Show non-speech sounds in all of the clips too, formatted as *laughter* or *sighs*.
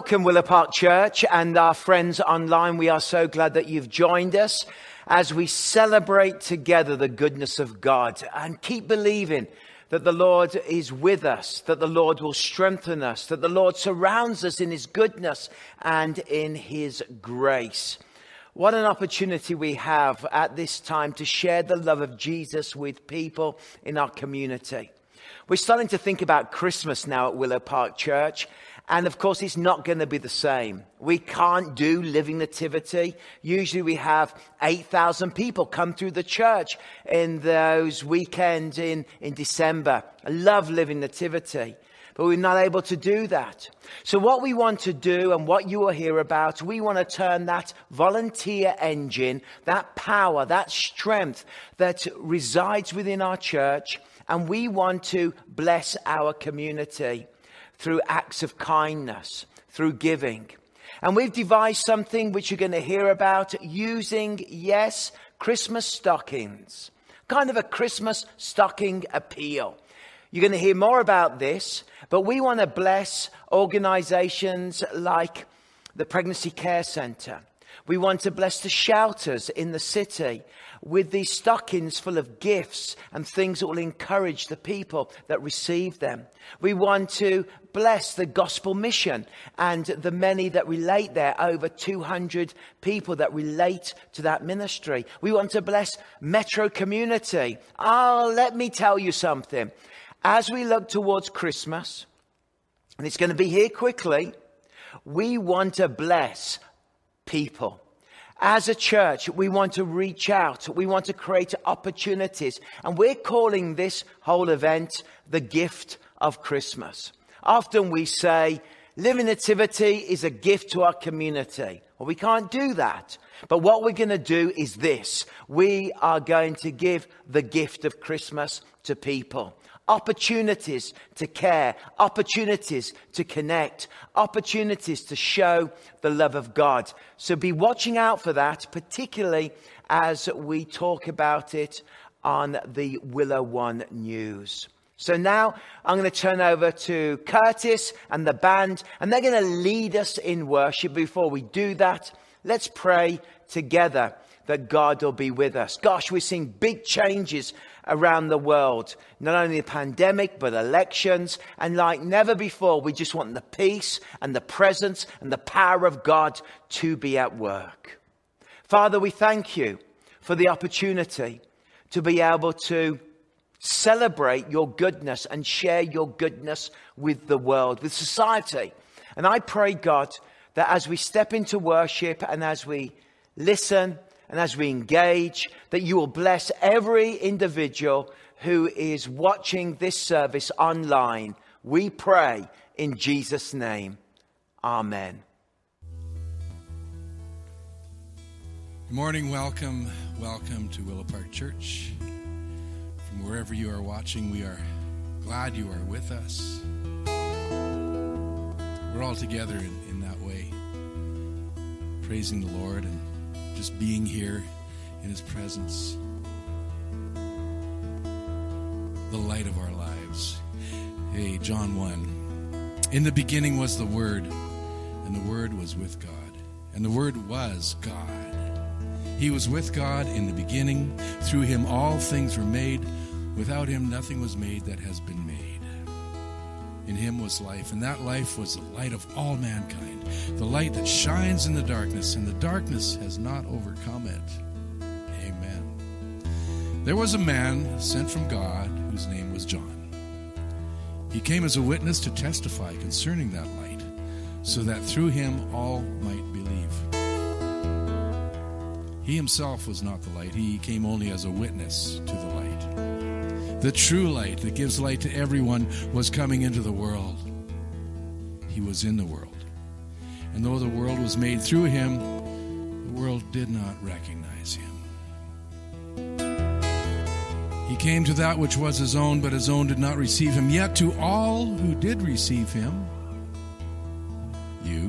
Welcome, Willow Park Church and our friends online. We are so glad that you've joined us as we celebrate together the goodness of God and keep believing that the Lord is with us, that the Lord will strengthen us, that the Lord surrounds us in his goodness and in his grace. What an opportunity we have at this time to share the love of Jesus with people in our community. We're starting to think about Christmas now at Willow Park Church. And of course, it's not going to be the same. We can't do living nativity. Usually we have 8,000 people come through the church in those weekends in, in December. I love living nativity. But we're not able to do that. So what we want to do and what you will hear about, we want to turn that volunteer engine, that power, that strength that resides within our church and we want to bless our community through acts of kindness, through giving. And we've devised something which you're going to hear about using, yes, Christmas stockings. Kind of a Christmas stocking appeal. You're going to hear more about this, but we want to bless organizations like the Pregnancy Care Center. We want to bless the shelters in the city with these stockings full of gifts and things that will encourage the people that receive them. We want to bless the gospel mission and the many that relate there, over 200 people that relate to that ministry. We want to bless Metro community. Oh, let me tell you something. As we look towards Christmas, and it's going to be here quickly, we want to bless people. As a church, we want to reach out. We want to create opportunities. And we're calling this whole event the gift of Christmas. Often we say, living nativity is a gift to our community. Well, we can't do that. But what we're going to do is this. We are going to give the gift of Christmas to people opportunities to care, opportunities to connect, opportunities to show the love of God. So be watching out for that, particularly as we talk about it on the Willow One News. So now I'm going to turn over to Curtis and the band, and they're going to lead us in worship. Before we do that, let's pray together that God will be with us. Gosh, we're seeing big changes around the world. Not only the pandemic, but elections. And like never before, we just want the peace and the presence and the power of God to be at work. Father, we thank you for the opportunity to be able to celebrate your goodness and share your goodness with the world, with society. And I pray, God, that as we step into worship and as we listen and as we engage, that you will bless every individual who is watching this service online. We pray in Jesus' name. Amen. Good morning, welcome, welcome to Willow Park Church. From wherever you are watching, we are glad you are with us. We're all together in, in that way, praising the Lord and just being here in His presence. The light of our lives. Hey, John 1. In the beginning was the Word, and the Word was with God, and the Word was God. He was with God in the beginning. Through him all things were made. Without him nothing was made that has been. In him was life, and that life was the light of all mankind, the light that shines in the darkness, and the darkness has not overcome it. Amen. There was a man sent from God whose name was John. He came as a witness to testify concerning that light, so that through him all might believe. He himself was not the light, he came only as a witness to the light. The true light that gives light to everyone was coming into the world. He was in the world. And though the world was made through him, the world did not recognize him. He came to that which was his own, but his own did not receive him. Yet to all who did receive him, you,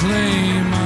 claim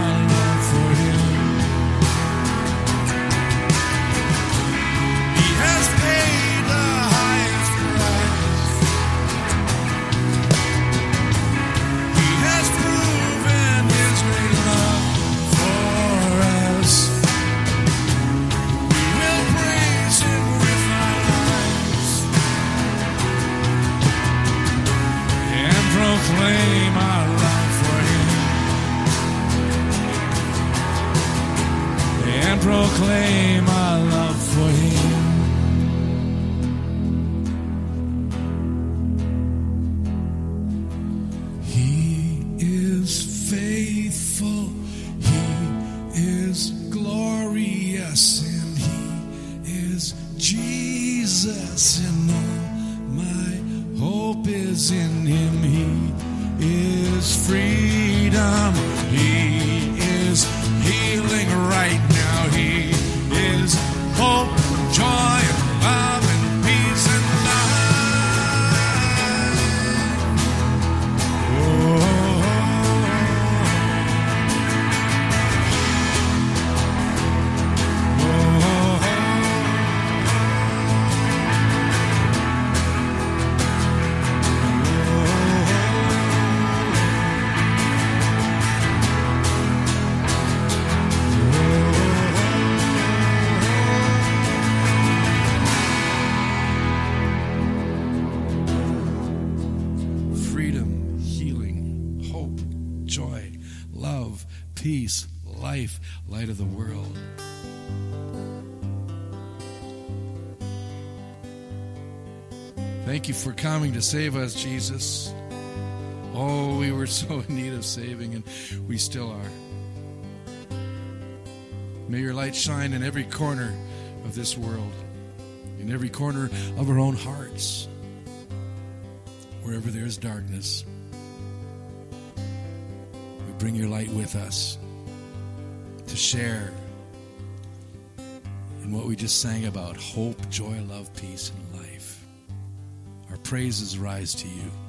save us, Jesus. Oh, we were so *laughs* in need of saving, and we still are. May your light shine in every corner of this world, in every corner of our own hearts wherever there is darkness. We bring your light with us to share in what we just sang about hope, joy, love, peace, and praises rise to you.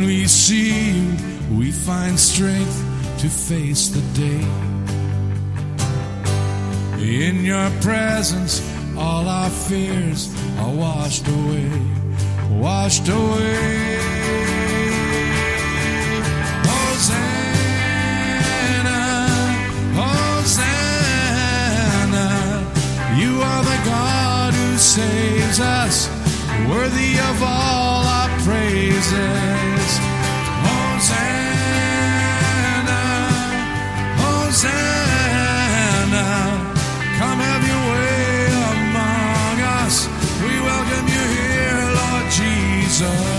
When we see you, we find strength to face the day. In your presence, all our fears are washed away, washed away. Hosanna, Hosanna, you are the God who saves us, worthy of all our praises. Jesus.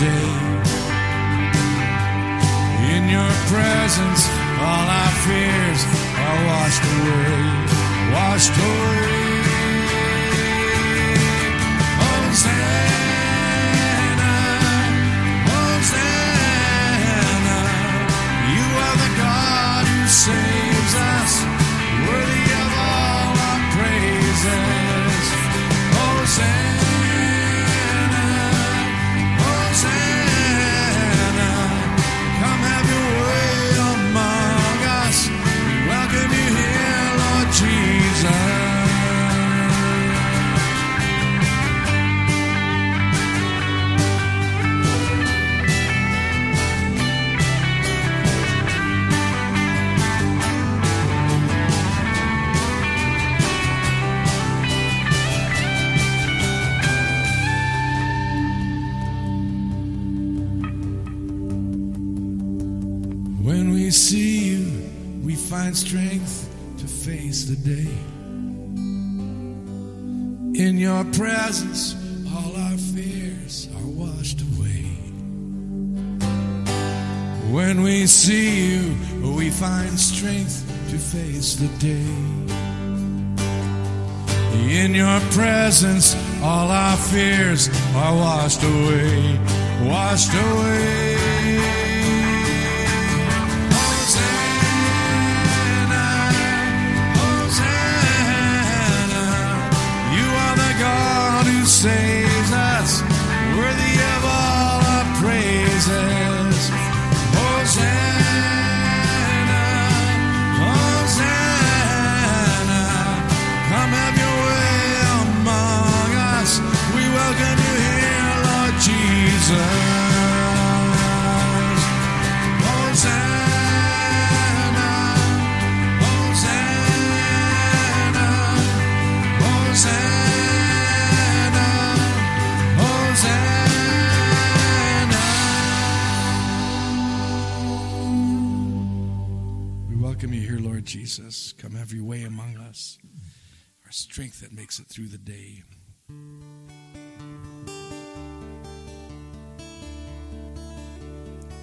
In your presence, all our fears are washed away, washed away. face the day. In your presence, all our fears are washed away, washed away. saves us, worthy of all our praises. Hosanna. Jesus, come every way among us, our strength that makes it through the day.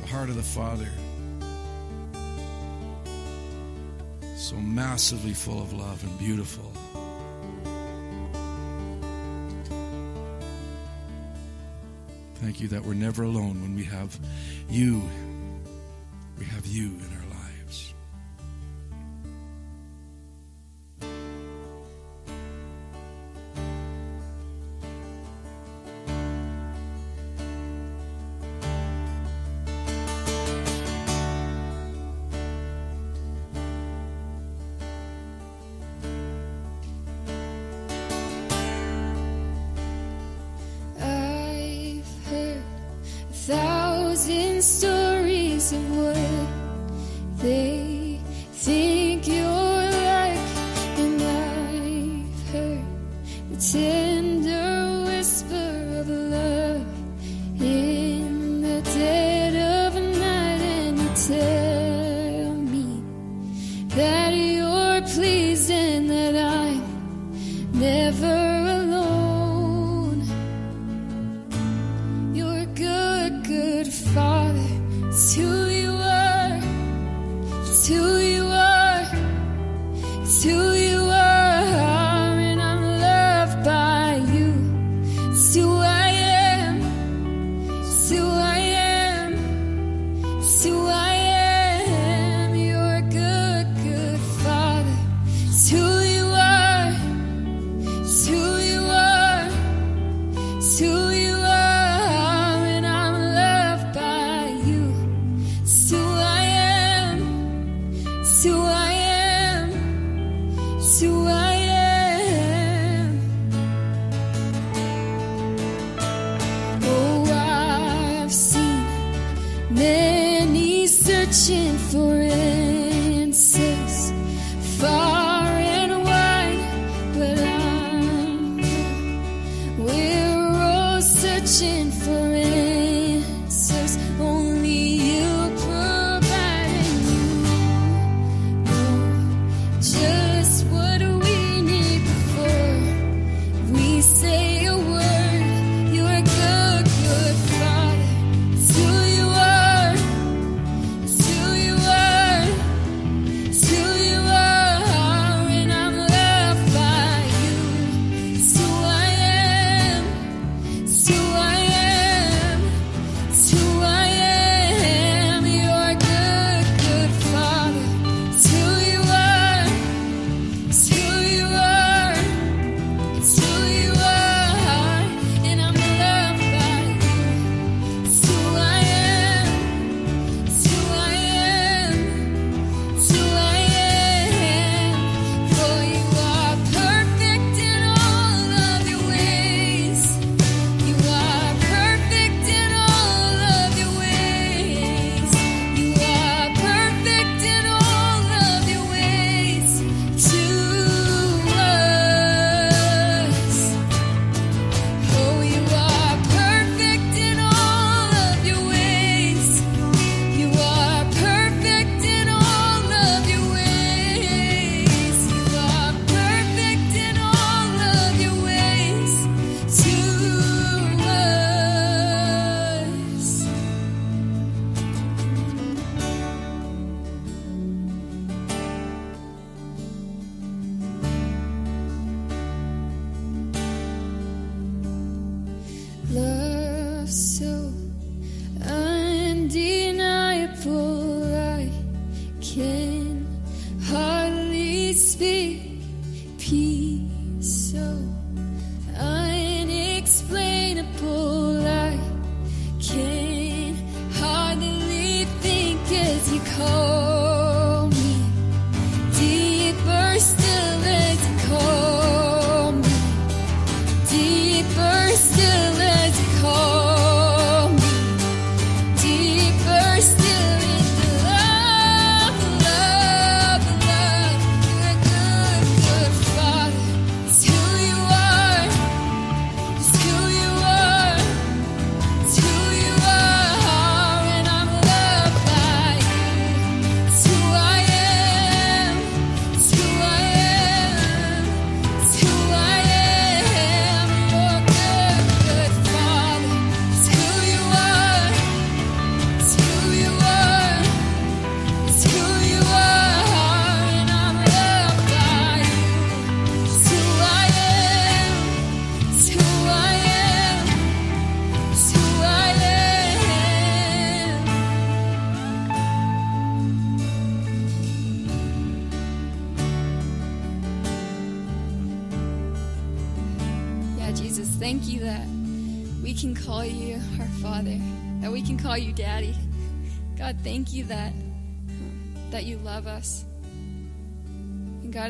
heart of the Father. So massively full of love and beautiful. Thank you that we're never alone when we have you. We have you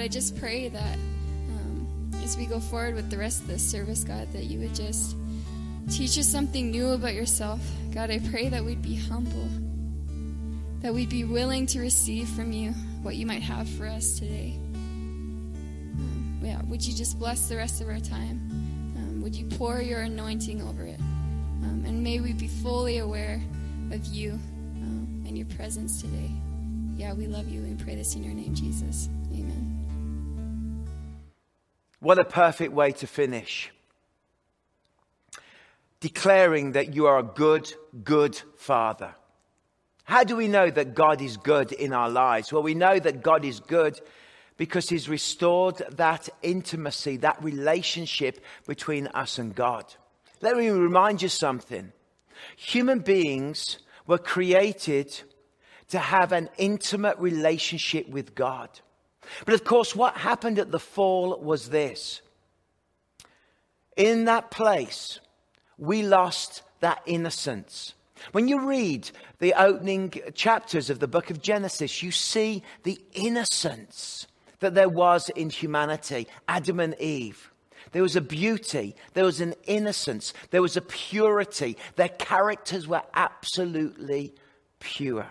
I just pray that um, as we go forward with the rest of this service, God, that you would just teach us something new about yourself. God, I pray that we'd be humble, that we'd be willing to receive from you what you might have for us today. Um, yeah, would you just bless the rest of our time? Um, would you pour your anointing over it? Um, and may we be fully aware of you um, and your presence today. Yeah, we love you and pray this in your name, Jesus. What a perfect way to finish. Declaring that you are a good, good father. How do we know that God is good in our lives? Well, we know that God is good because He's restored that intimacy, that relationship between us and God. Let me remind you something. Human beings were created to have an intimate relationship with God. But of course, what happened at the fall was this. In that place, we lost that innocence. When you read the opening chapters of the book of Genesis, you see the innocence that there was in humanity, Adam and Eve. There was a beauty, there was an innocence, there was a purity. Their characters were absolutely pure.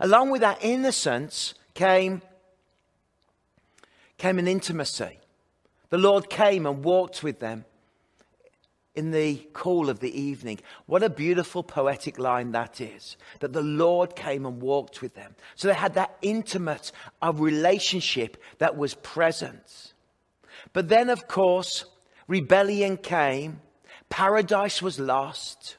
Along with that innocence came, came an intimacy. The Lord came and walked with them in the cool of the evening. What a beautiful poetic line that is. That the Lord came and walked with them. So they had that intimate of relationship that was present. But then, of course, rebellion came, paradise was lost,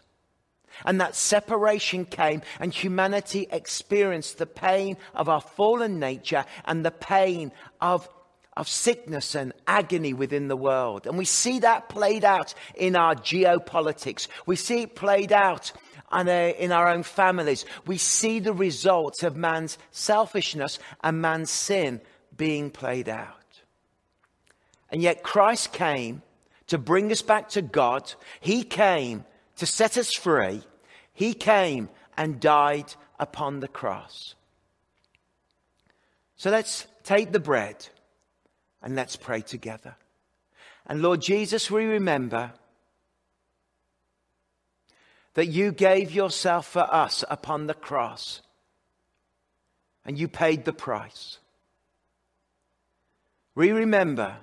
and that separation came, and humanity experienced the pain of our fallen nature and the pain of, of sickness and agony within the world. And we see that played out in our geopolitics. We see it played out uh, in our own families. We see the results of man's selfishness and man's sin being played out. And yet Christ came to bring us back to God. He came to set us free. He came and died upon the cross. So let's take the bread and let's pray together. And Lord Jesus, we remember that you gave yourself for us upon the cross and you paid the price. We remember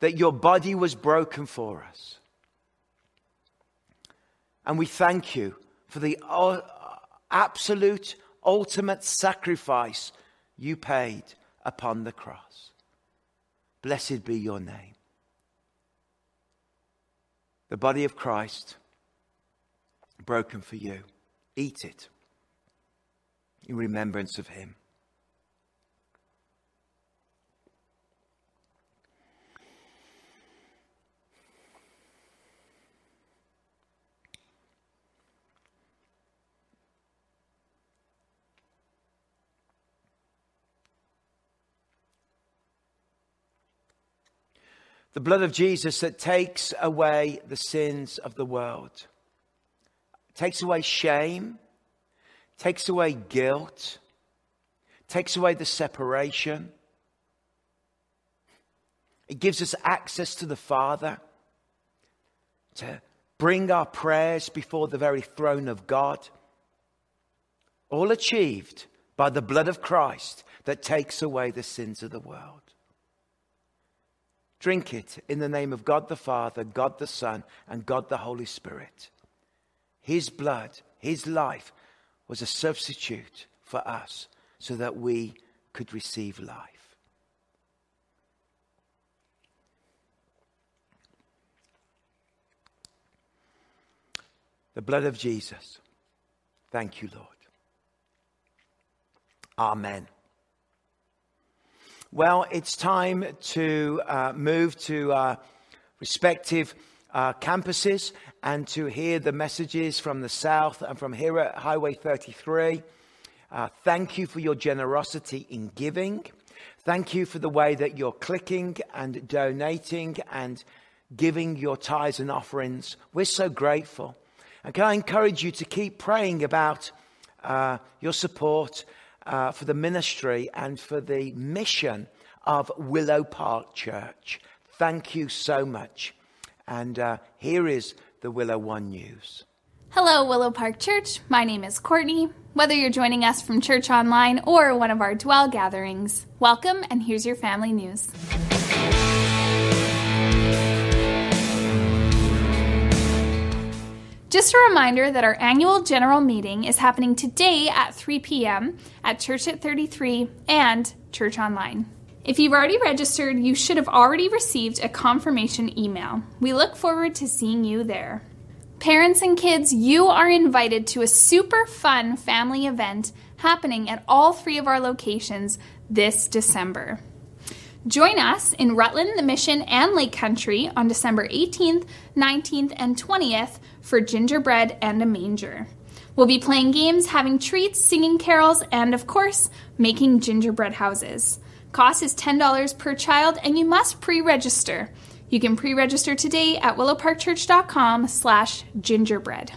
that your body was broken for us. And we thank you for the absolute, ultimate sacrifice you paid upon the cross. Blessed be your name. The body of Christ broken for you. Eat it in remembrance of him. The blood of Jesus that takes away the sins of the world, takes away shame, takes away guilt, takes away the separation. It gives us access to the Father to bring our prayers before the very throne of God. All achieved by the blood of Christ that takes away the sins of the world. Drink it in the name of God the Father, God the Son, and God the Holy Spirit. His blood, His life was a substitute for us so that we could receive life. The blood of Jesus. Thank you, Lord. Amen. Well, it's time to uh, move to uh, respective uh, campuses and to hear the messages from the south and from here at Highway 33. Uh, thank you for your generosity in giving. Thank you for the way that you're clicking and donating and giving your tithes and offerings. We're so grateful. And can I encourage you to keep praying about uh, your support uh, for the ministry and for the mission of Willow Park Church? Thank you so much. And uh, here is the Willow One News. Hello, Willow Park Church. My name is Courtney. Whether you're joining us from church online or one of our dwell gatherings, welcome and here's your family news. Just a reminder that our annual general meeting is happening today at 3 p.m. at Church at 33 and Church Online. If you've already registered, you should have already received a confirmation email. We look forward to seeing you there. Parents and kids, you are invited to a super fun family event happening at all three of our locations this December. Join us in Rutland, the Mission, and Lake Country on December 18th, 19th, and 20th for gingerbread and a manger. We'll be playing games, having treats, singing carols, and of course, making gingerbread houses. Cost is $10 per child, and you must pre-register. You can pre-register today at willowparkchurch.com slash gingerbread.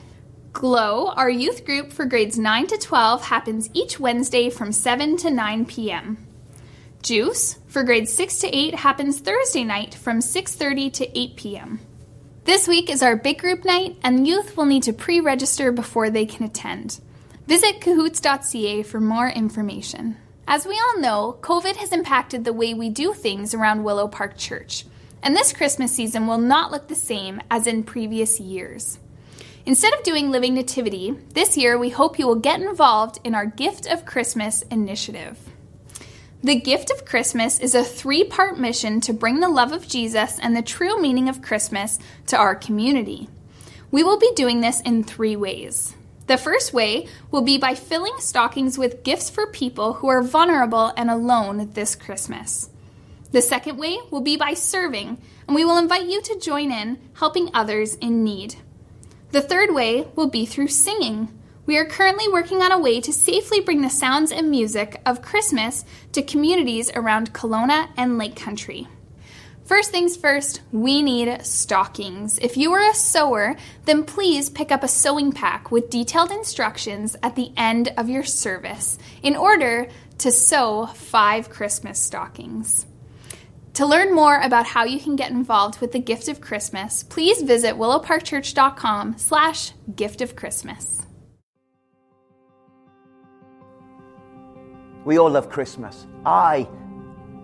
Glow, our youth group for grades 9 to 12, happens each Wednesday from 7 to 9 p.m. Juice for grades 6 to 8 happens Thursday night from 6:30 to 8 p.m. This week is our big group night and youth will need to pre-register before they can attend. Visit cahoots.ca for more information. As we all know, COVID has impacted the way we do things around Willow Park Church, and this Christmas season will not look the same as in previous years. Instead of doing Living Nativity, this year we hope you will get involved in our Gift of Christmas initiative. The Gift of Christmas is a three part mission to bring the love of Jesus and the true meaning of Christmas to our community. We will be doing this in three ways. The first way will be by filling stockings with gifts for people who are vulnerable and alone this Christmas. The second way will be by serving, and we will invite you to join in helping others in need. The third way will be through singing. We are currently working on a way to safely bring the sounds and music of Christmas to communities around Kelowna and Lake Country. First things first, we need stockings. If you are a sewer, then please pick up a sewing pack with detailed instructions at the end of your service in order to sew five Christmas stockings. To learn more about how you can get involved with the gift of Christmas, please visit willowparkchurch.com slash gift of Christmas. We all love Christmas. I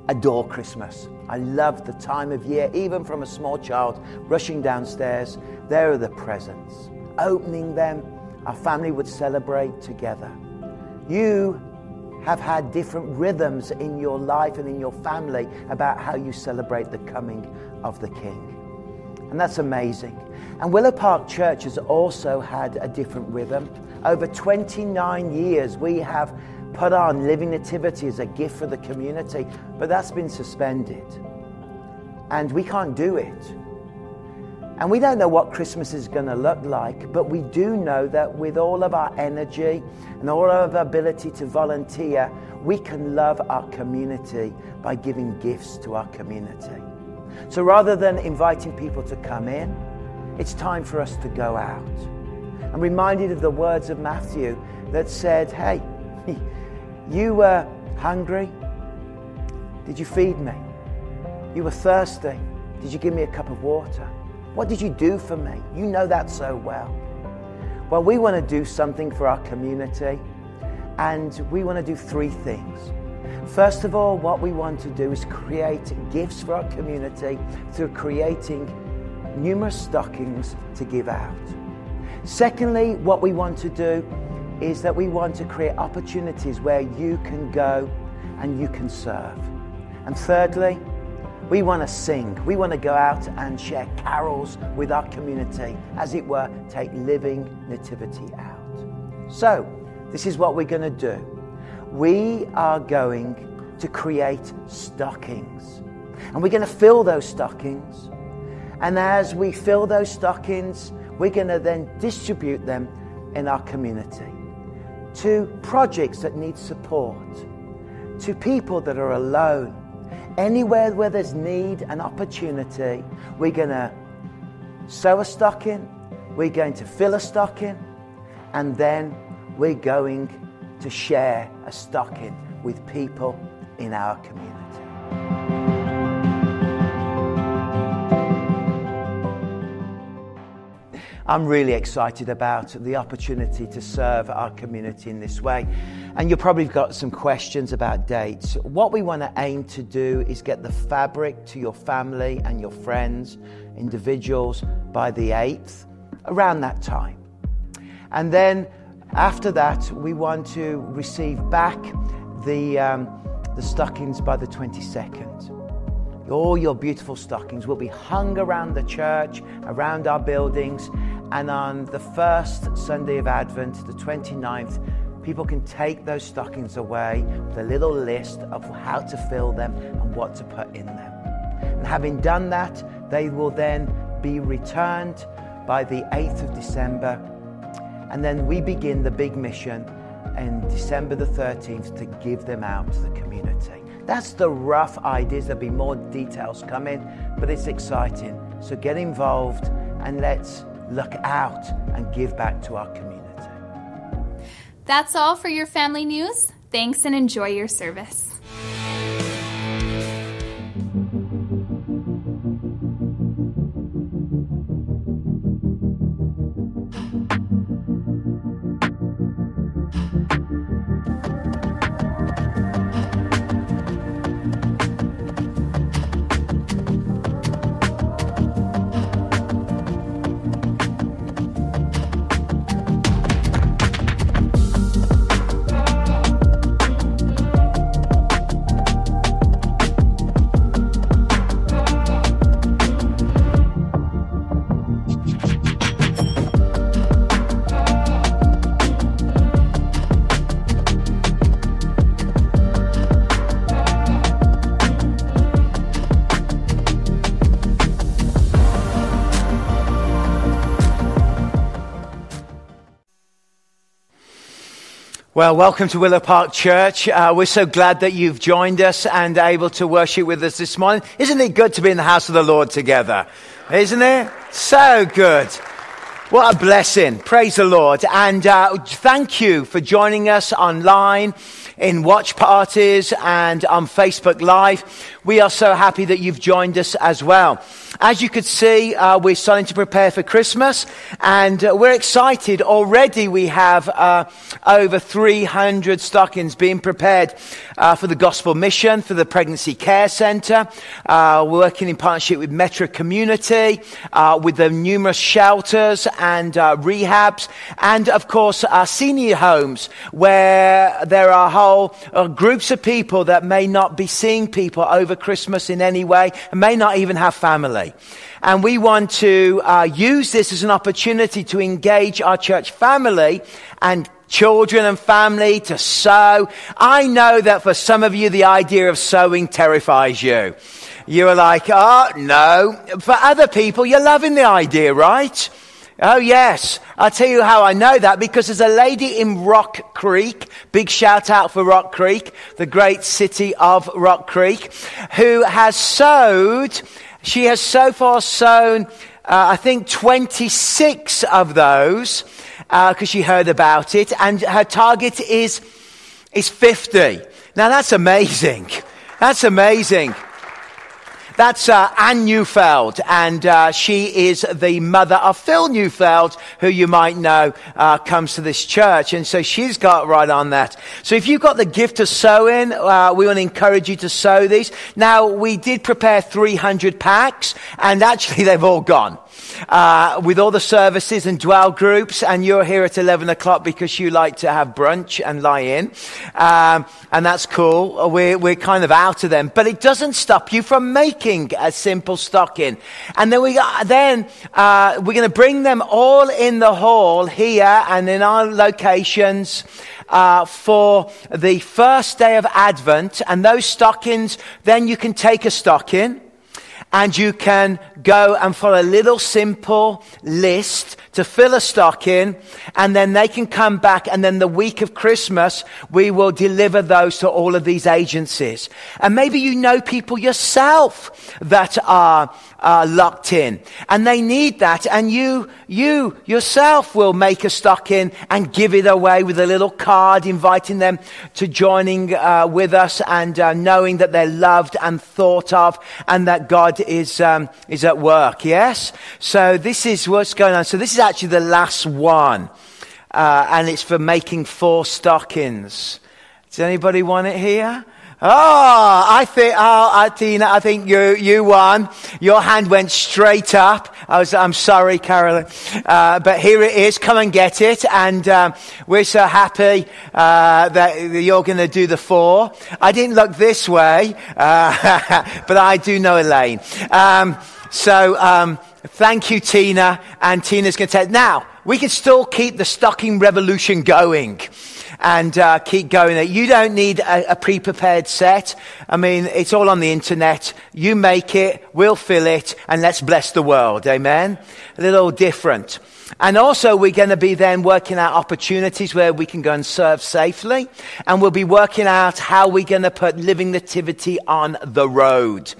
adore Christmas. I love the time of year, even from a small child rushing downstairs. There are the presents. Opening them, our family would celebrate together. You have had different rhythms in your life and in your family about how you celebrate the coming of the King. And that's amazing. And Willow Park Church has also had a different rhythm. Over 29 years, we have put on Living Nativity as a gift for the community, but that's been suspended. And we can't do it. And we don't know what Christmas is going to look like, but we do know that with all of our energy and all of our ability to volunteer, we can love our community by giving gifts to our community. So rather than inviting people to come in, it's time for us to go out. I'm reminded of the words of Matthew that said, Hey, *laughs* you were hungry. Did you feed me? You were thirsty. Did you give me a cup of water? What did you do for me? You know that so well. Well, we want to do something for our community, and we want to do three things. First of all, what we want to do is create gifts for our community through creating numerous stockings to give out. Secondly, what we want to do is that we want to create opportunities where you can go and you can serve. And thirdly, we want to sing. We want to go out and share carols with our community, as it were, take living nativity out. So, this is what we're going to do. We are going to create stockings. And we're going to fill those stockings. And as we fill those stockings, we're going to then distribute them in our community to projects that need support, to people that are alone. Anywhere where there's need and opportunity, we're going to sew a stocking, we're going to fill a stocking, and then we're going to share a stocking with people in our community. I'm really excited about the opportunity to serve our community in this way. And you've probably got some questions about dates. What we want to aim to do is get the fabric to your family and your friends, individuals, by the 8th, around that time. And then after that, we want to receive back the, um, the stockings by the 22nd. All your beautiful stockings will be hung around the church, around our buildings, and on the first Sunday of Advent, the 29th, people can take those stockings away with a little list of how to fill them and what to put in them. And having done that, they will then be returned by the 8th of December. And then we begin the big mission in December the 13th to give them out to the community. That's the rough ideas. There'll be more details coming, but it's exciting. So get involved and let's look out and give back to our community. That's all for your family news. Thanks and enjoy your service. Well, welcome to Willow Park Church. Uh, we're so glad that you've joined us and able to worship with us this morning. Isn't it good to be in the house of the Lord together? Isn't it? So good. What a blessing. Praise the Lord. And uh, thank you for joining us online in watch parties and on Facebook Live. We are so happy that you've joined us as well. As you could see, uh, we're starting to prepare for Christmas and uh, we're excited. Already we have uh, over 300 stockings being prepared uh, for the Gospel Mission, for the Pregnancy Care Centre. Uh, we're working in partnership with Metro Community, uh, with the numerous shelters and rehabs, and of course, our senior homes where there are whole groups of people that may not be seeing people over Christmas in any way and may not even have family. And we want to uh, use this as an opportunity to engage our church family and children and family to sew. I know that for some of you, the idea of sewing terrifies you. You are like, oh, no. For other people, you're loving the idea, right? Oh, yes. I'll tell you how I know that because there's a lady in Rock Creek, big shout out for Rock Creek, the great city of Rock Creek, who has sewed she has so far sewn, uh, I think, 26 of those because uh, she heard about it, and her target is, is 50. Now that's amazing. That's amazing. That's uh, Anne Neufeld, and uh, she is the mother of Phil Neufeld, who you might know uh, comes to this church. And so she's got right on that. So if you've got the gift of sewing, uh, we want to encourage you to sew these. Now, we did prepare 300 packs, and actually *laughs* they've all gone uh, with all the services and dwell groups, and you're here at 11 o'clock because you like to have brunch and lie in. Um, and that's cool. We're, we're kind of out of them. But it doesn't stop you from making a simple stocking. And then we then, uh, we're going to bring them all in the hall here and in our locations. Uh, for the first day of Advent, and those stockings, then you can take a stocking and you can go and follow a little simple list to fill a stock in, and then they can come back, and then the week of Christmas, we will deliver those to all of these agencies. And maybe you know people yourself that are uh, locked in. And they need that. And you, you yourself will make a stock in and give it away with a little card inviting them to joining uh, with us and uh, knowing that they're loved and thought of and that God is, um, is at work. Yes? So this is what's going on. So this is actually the last one. Uh, and it's for making four stockings. Does anybody want it here? Oh, I think, oh, Tina, I think you, you won. Your hand went straight up. I was, I'm sorry, Carolyn. Uh, but here it is. Come and get it. And, um, we're so happy, uh, that you're going to do the four. I didn't look this way, uh, *laughs* but I do know Elaine. Um, so, um, thank you, Tina. And Tina's going to take, now, we can still keep the stocking revolution going and uh, keep going. You don't need a, a pre-prepared set. I mean, it's all on the internet. You make it, we'll fill it, and let's bless the world. Amen. A little different. And also, we're going to be then working out opportunities where we can go and serve safely. And we'll be working out how we're going to put Living Nativity on the road.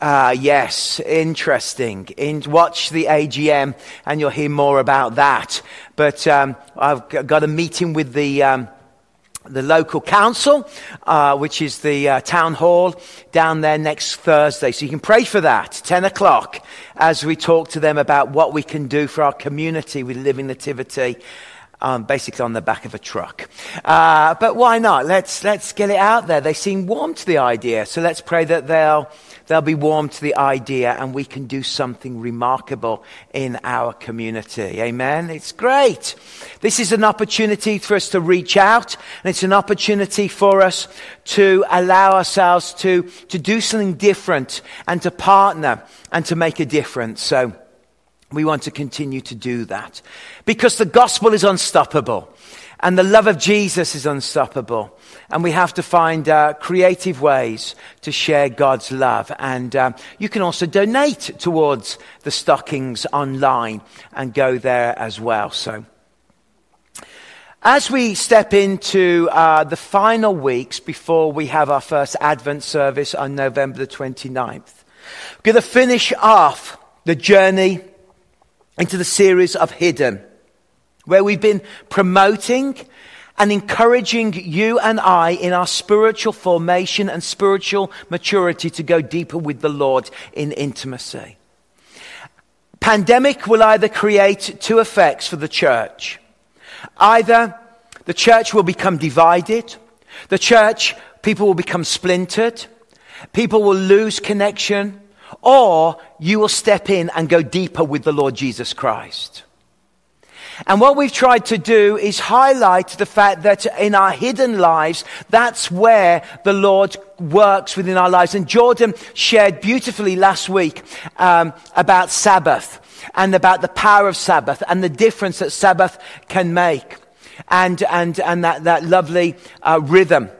Uh, yes, interesting. In, watch the AGM and you'll hear more about that. But um, I've got a meeting with the. Um, the local council, uh, which is the uh, town hall down there next Thursday. So you can pray for that, 10 o'clock, as we talk to them about what we can do for our community with Living Nativity. Um, basically on the back of a truck. Uh, but why not? Let's, let's get it out there. They seem warm to the idea. So let's pray that they'll they'll be warm to the idea and we can do something remarkable in our community. Amen. It's great. This is an opportunity for us to reach out and it's an opportunity for us to allow ourselves to, to do something different and to partner and to make a difference. So we want to continue to do that because the gospel is unstoppable. And the love of Jesus is unstoppable. And we have to find uh, creative ways to share God's love. And uh, you can also donate towards the stockings online and go there as well. So, as we step into uh, the final weeks before we have our first Advent service on November the 29th, we're going to finish off the journey into the series of Hidden where we've been promoting and encouraging you and I in our spiritual formation and spiritual maturity to go deeper with the Lord in intimacy. Pandemic will either create two effects for the church. Either the church will become divided, the church, people will become splintered, people will lose connection, or you will step in and go deeper with the Lord Jesus Christ. And what we've tried to do is highlight the fact that in our hidden lives, that's where the Lord works within our lives. And Jordan shared beautifully last week um, about Sabbath and about the power of Sabbath and the difference that Sabbath can make and, and, and that, that lovely uh, rhythm.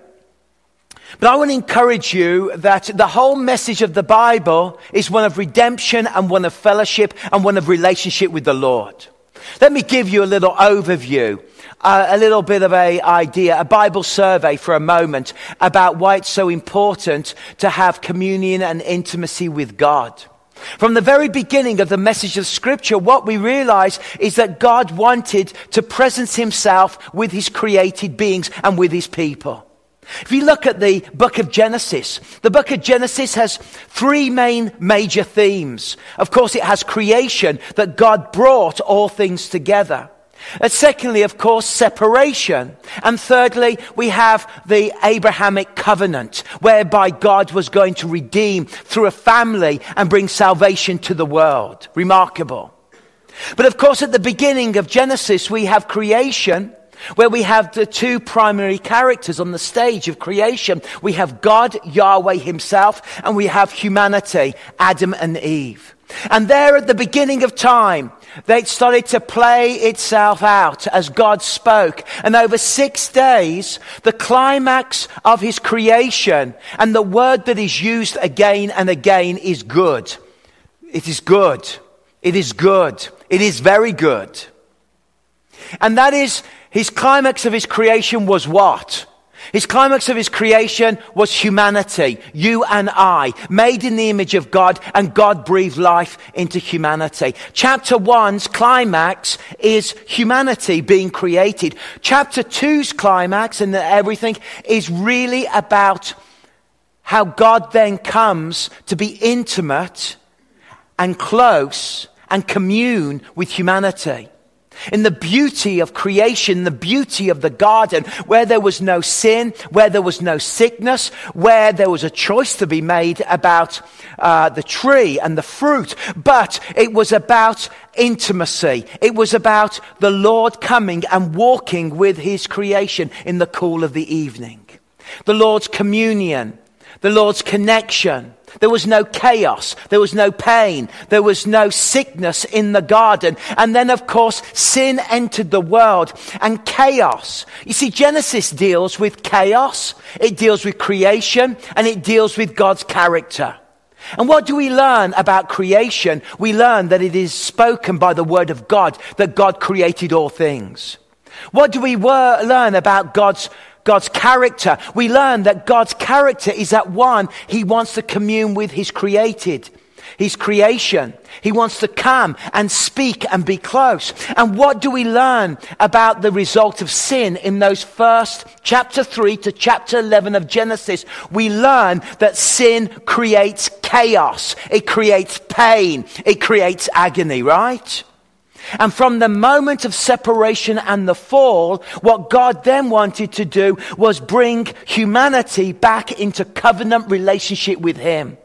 But I want to encourage you that the whole message of the Bible is one of redemption and one of fellowship and one of relationship with the Lord. Let me give you a little overview, uh, a little bit of a idea, a Bible survey for a moment about why it's so important to have communion and intimacy with God. From the very beginning of the message of scripture, what we realize is that God wanted to presence himself with his created beings and with his people. If you look at the book of Genesis, the book of Genesis has three main major themes. Of course, it has creation, that God brought all things together. And secondly, of course, separation. And thirdly, we have the Abrahamic covenant, whereby God was going to redeem through a family and bring salvation to the world. Remarkable. But of course, at the beginning of Genesis, we have creation where we have the two primary characters on the stage of creation. We have God, Yahweh himself, and we have humanity, Adam and Eve. And there at the beginning of time, they started to play itself out as God spoke. And over six days, the climax of his creation and the word that is used again and again is good. It is good. It is good. It is very good. And that is his climax of his creation was what? His climax of his creation was humanity, you and I, made in the image of God, and God breathed life into humanity. Chapter one's climax is humanity being created. Chapter two's climax and everything is really about how God then comes to be intimate and close and commune with humanity in the beauty of creation, the beauty of the garden, where there was no sin, where there was no sickness, where there was a choice to be made about uh, the tree and the fruit, but it was about intimacy. It was about the Lord coming and walking with his creation in the cool of the evening. The Lord's communion, the Lord's connection, there was no chaos. There was no pain. There was no sickness in the garden. And then, of course, sin entered the world and chaos. You see, Genesis deals with chaos. It deals with creation and it deals with God's character. And what do we learn about creation? We learn that it is spoken by the word of God that God created all things. What do we wor- learn about God's God's character, we learn that God's character is that one, He wants to commune with His created, His creation. He wants to come and speak and be close. And what do we learn about the result of sin in those first chapter 3 to chapter 11 of Genesis? We learn that sin creates chaos. It creates pain. It creates agony, right? And from the moment of separation and the fall, what God then wanted to do was bring humanity back into covenant relationship with Him.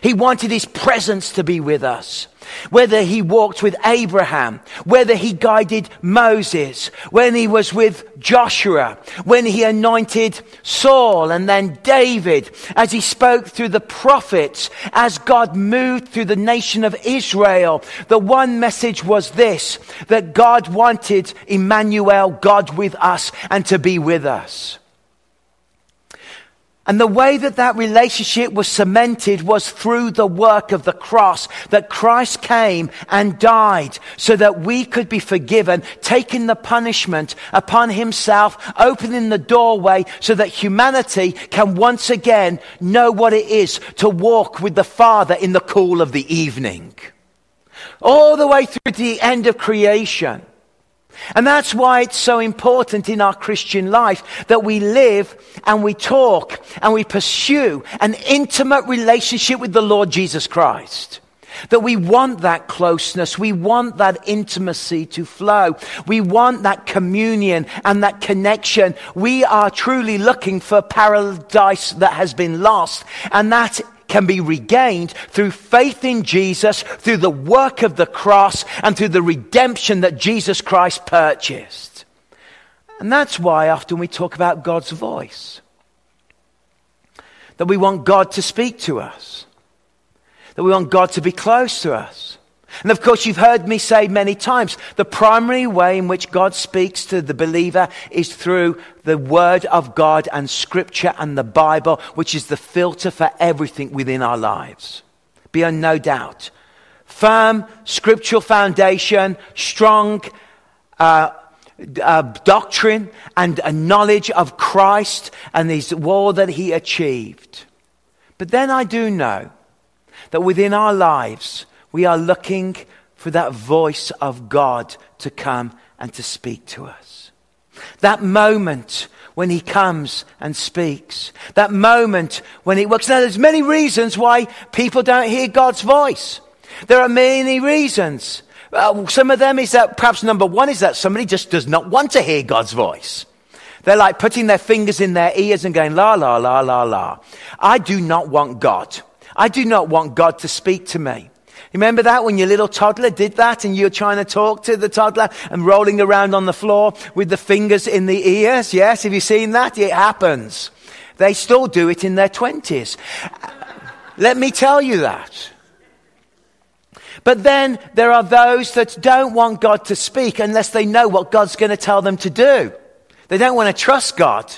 He wanted His presence to be with us whether he walked with Abraham, whether he guided Moses, when he was with Joshua, when he anointed Saul and then David, as he spoke through the prophets, as God moved through the nation of Israel. The one message was this, that God wanted Emmanuel, God with us, and to be with us. And the way that that relationship was cemented was through the work of the cross, that Christ came and died so that we could be forgiven, taking the punishment upon himself, opening the doorway so that humanity can once again know what it is to walk with the Father in the cool of the evening. All the way through to the end of creation. And that's why it's so important in our Christian life that we live and we talk and we pursue an intimate relationship with the Lord Jesus Christ. That we want that closeness. We want that intimacy to flow. We want that communion and that connection. We are truly looking for paradise that has been lost. And that can be regained through faith in Jesus, through the work of the cross, and through the redemption that Jesus Christ purchased. And that's why often we talk about God's voice. That we want God to speak to us. That we want God to be close to us. And of course, you've heard me say many times the primary way in which God speaks to the believer is through the Word of God and Scripture and the Bible, which is the filter for everything within our lives. Beyond no doubt. Firm scriptural foundation, strong uh, uh, doctrine, and a knowledge of Christ and his, all that he achieved. But then I do know that within our lives, we are looking for that voice of God to come and to speak to us. That moment when he comes and speaks. That moment when he works. Now there's many reasons why people don't hear God's voice. There are many reasons. Uh, some of them is that perhaps number one is that somebody just does not want to hear God's voice. They're like putting their fingers in their ears and going, la, la, la, la, la. I do not want God. I do not want God to speak to me. Remember that when your little toddler did that and you're trying to talk to the toddler and rolling around on the floor with the fingers in the ears? Yes, have you seen that? It happens. They still do it in their twenties. Let me tell you that. But then there are those that don't want God to speak unless they know what God's going to tell them to do. They don't want to trust God.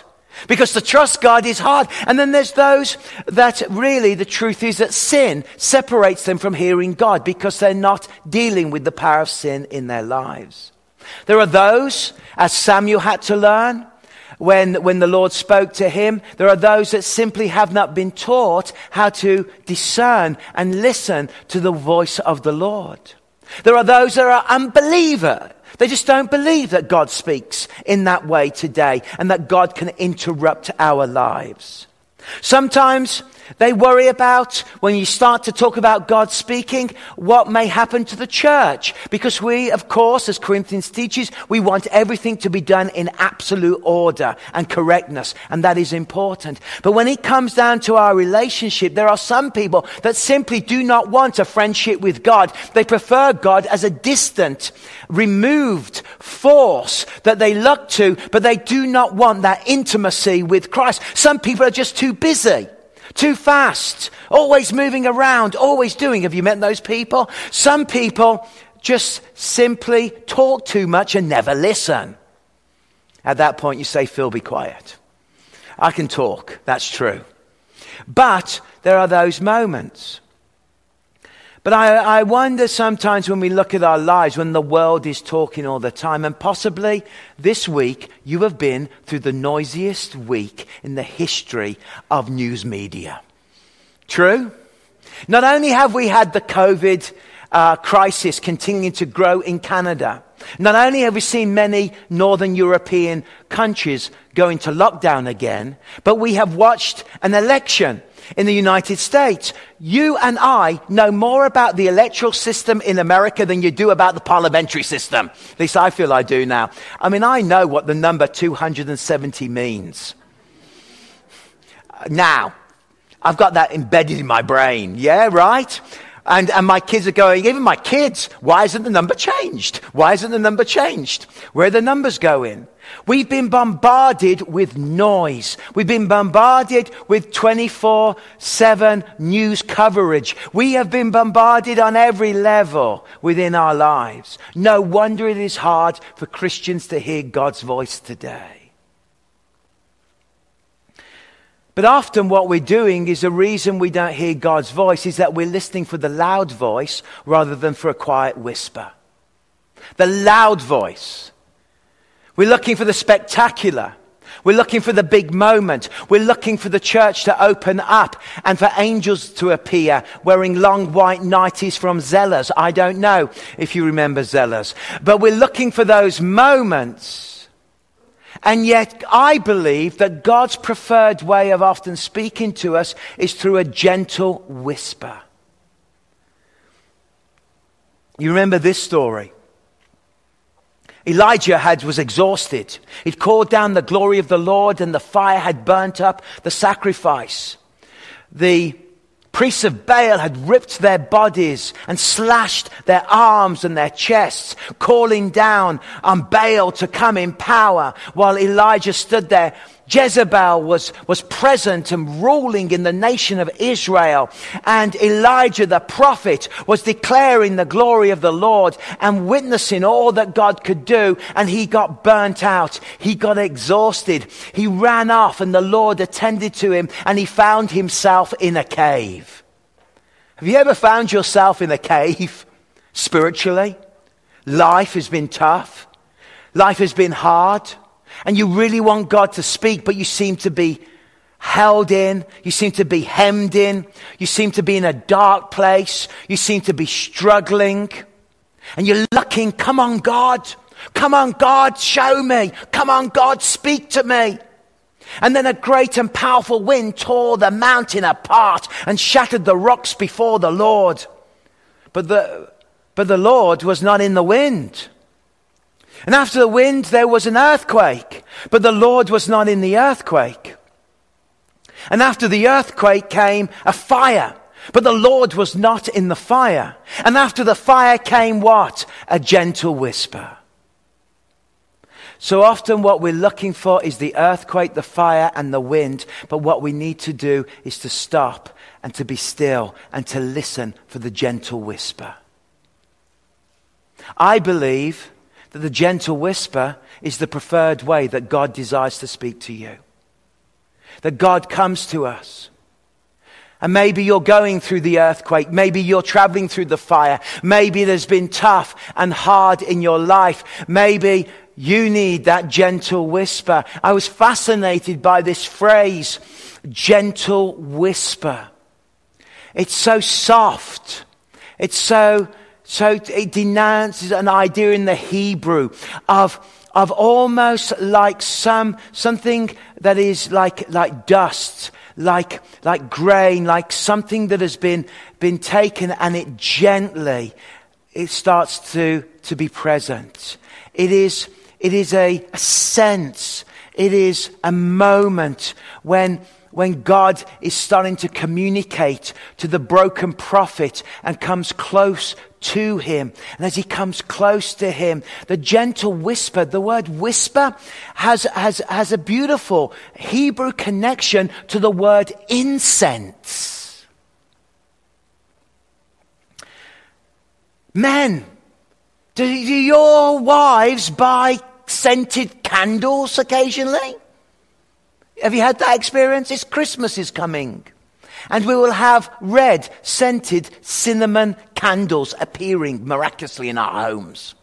Because to trust God is hard. And then there's those that really the truth is that sin separates them from hearing God because they're not dealing with the power of sin in their lives. There are those, as Samuel had to learn, when, when the Lord spoke to him. There are those that simply have not been taught how to discern and listen to the voice of the Lord. There are those that are unbelievers they just don't believe that God speaks in that way today and that God can interrupt our lives. Sometimes they worry about when you start to talk about God speaking, what may happen to the church. Because we, of course, as Corinthians teaches, we want everything to be done in absolute order and correctness. And that is important. But when it comes down to our relationship, there are some people that simply do not want a friendship with God. They prefer God as a distant, removed force that they look to, but they do not want that intimacy with Christ. Some people are just too busy. Too fast, always moving around, always doing. Have you met those people? Some people just simply talk too much and never listen. At that point, you say, Phil, be quiet. I can talk, that's true. But there are those moments but I, I, wonder sometimes when we look at our lives, when the world is talking all the time, and possibly this week you have been through the noisiest week in the history of news media. True? Not only have we had the COVID uh, crisis continuing to grow in Canada, not only have we seen many northern European countries go into lockdown again, but we have watched an election in the United States. You and I know more about the electoral system in America than you do about the parliamentary system. At least I feel I do now. I mean, I know what the number 270 means. Now, I've got that embedded in my brain. Yeah, right? And, and my kids are going, even my kids, why isn't the number changed? Why isn't the number changed? Where are the numbers going? We've been bombarded with noise. We've been bombarded with 24 7 news coverage. We have been bombarded on every level within our lives. No wonder it is hard for Christians to hear God's voice today. But often what we're doing is the reason we don't hear God's voice is that we're listening for the loud voice rather than for a quiet whisper. The loud voice. We're looking for the spectacular. We're looking for the big moment. We're looking for the church to open up and for angels to appear wearing long white nighties from Zellers. I don't know if you remember Zellers, but we're looking for those moments and yet, I believe that God's preferred way of often speaking to us is through a gentle whisper. You remember this story? Elijah had, was exhausted. He'd called down the glory of the Lord, and the fire had burnt up the sacrifice. The priests of Baal had ripped their bodies and slashed their arms and their chests, calling down on Baal to come in power while Elijah stood there Jezebel was, was present and ruling in the nation of Israel. And Elijah the prophet was declaring the glory of the Lord and witnessing all that God could do. And he got burnt out. He got exhausted. He ran off and the Lord attended to him and he found himself in a cave. Have you ever found yourself in a cave spiritually? Life has been tough. Life has been hard and you really want God to speak, but you seem to be held in. You seem to be hemmed in. You seem to be in a dark place. You seem to be struggling. And you're looking, come on, God. Come on, God, show me. Come on, God, speak to me. And then a great and powerful wind tore the mountain apart and shattered the rocks before the Lord. But the, but the Lord was not in the wind. And after the wind, there was an earthquake, but the Lord was not in the earthquake. And after the earthquake came a fire, But the Lord was not in the fire. And after the fire came what? A gentle whisper. So often what we're looking for is the earthquake, the fire, and the wind. But what we need to do is to stop and to be still and to listen for the gentle whisper. I believe that the gentle whisper is the preferred way that God desires to speak to you. That God comes to us. And maybe you're going through the earthquake. Maybe you're traveling through the fire. Maybe there's been tough and hard in your life. Maybe you need that gentle whisper. I was fascinated by this phrase, gentle whisper. It's so soft. It's so, so it denounces an idea in the Hebrew of, of almost like some, something that is like, like dust, like, like grain, like something that has been, been taken and it gently, it starts to, to be present. It is, it is a, a sense. It is a moment when when God is starting to communicate to the broken prophet and comes close to him. And as he comes close to him, the gentle whisper, the word whisper has, has, has a beautiful Hebrew connection to the word incense. Men, do, do your wives buy scented candles occasionally? Have you had that experience? It's Christmas is coming. And we will have red, scented cinnamon candles appearing miraculously in our homes.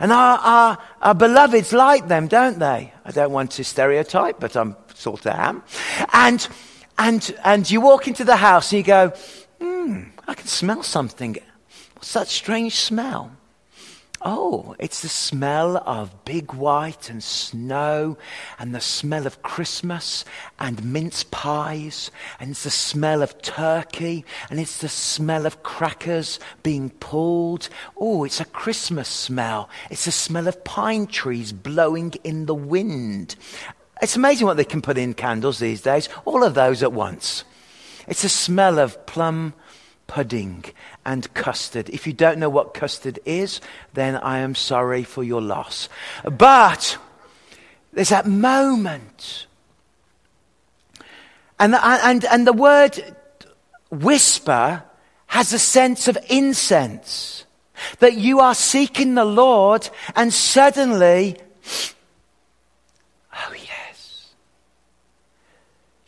And our, our, our beloveds like them, don't they? I don't want to stereotype, but I'm sort of am. And, and, and you walk into the house and you go, hmm, I can smell something. What's that strange smell? Oh, it's the smell of big white and snow, and the smell of Christmas and mince pies, and it's the smell of turkey, and it's the smell of crackers being pulled. Oh, it's a Christmas smell. It's the smell of pine trees blowing in the wind. It's amazing what they can put in candles these days, all of those at once. It's a smell of plum pudding and custard. If you don't know what custard is, then I am sorry for your loss. But there's that moment. And, and, and the word whisper has a sense of incense. That you are seeking the Lord and suddenly, oh yes,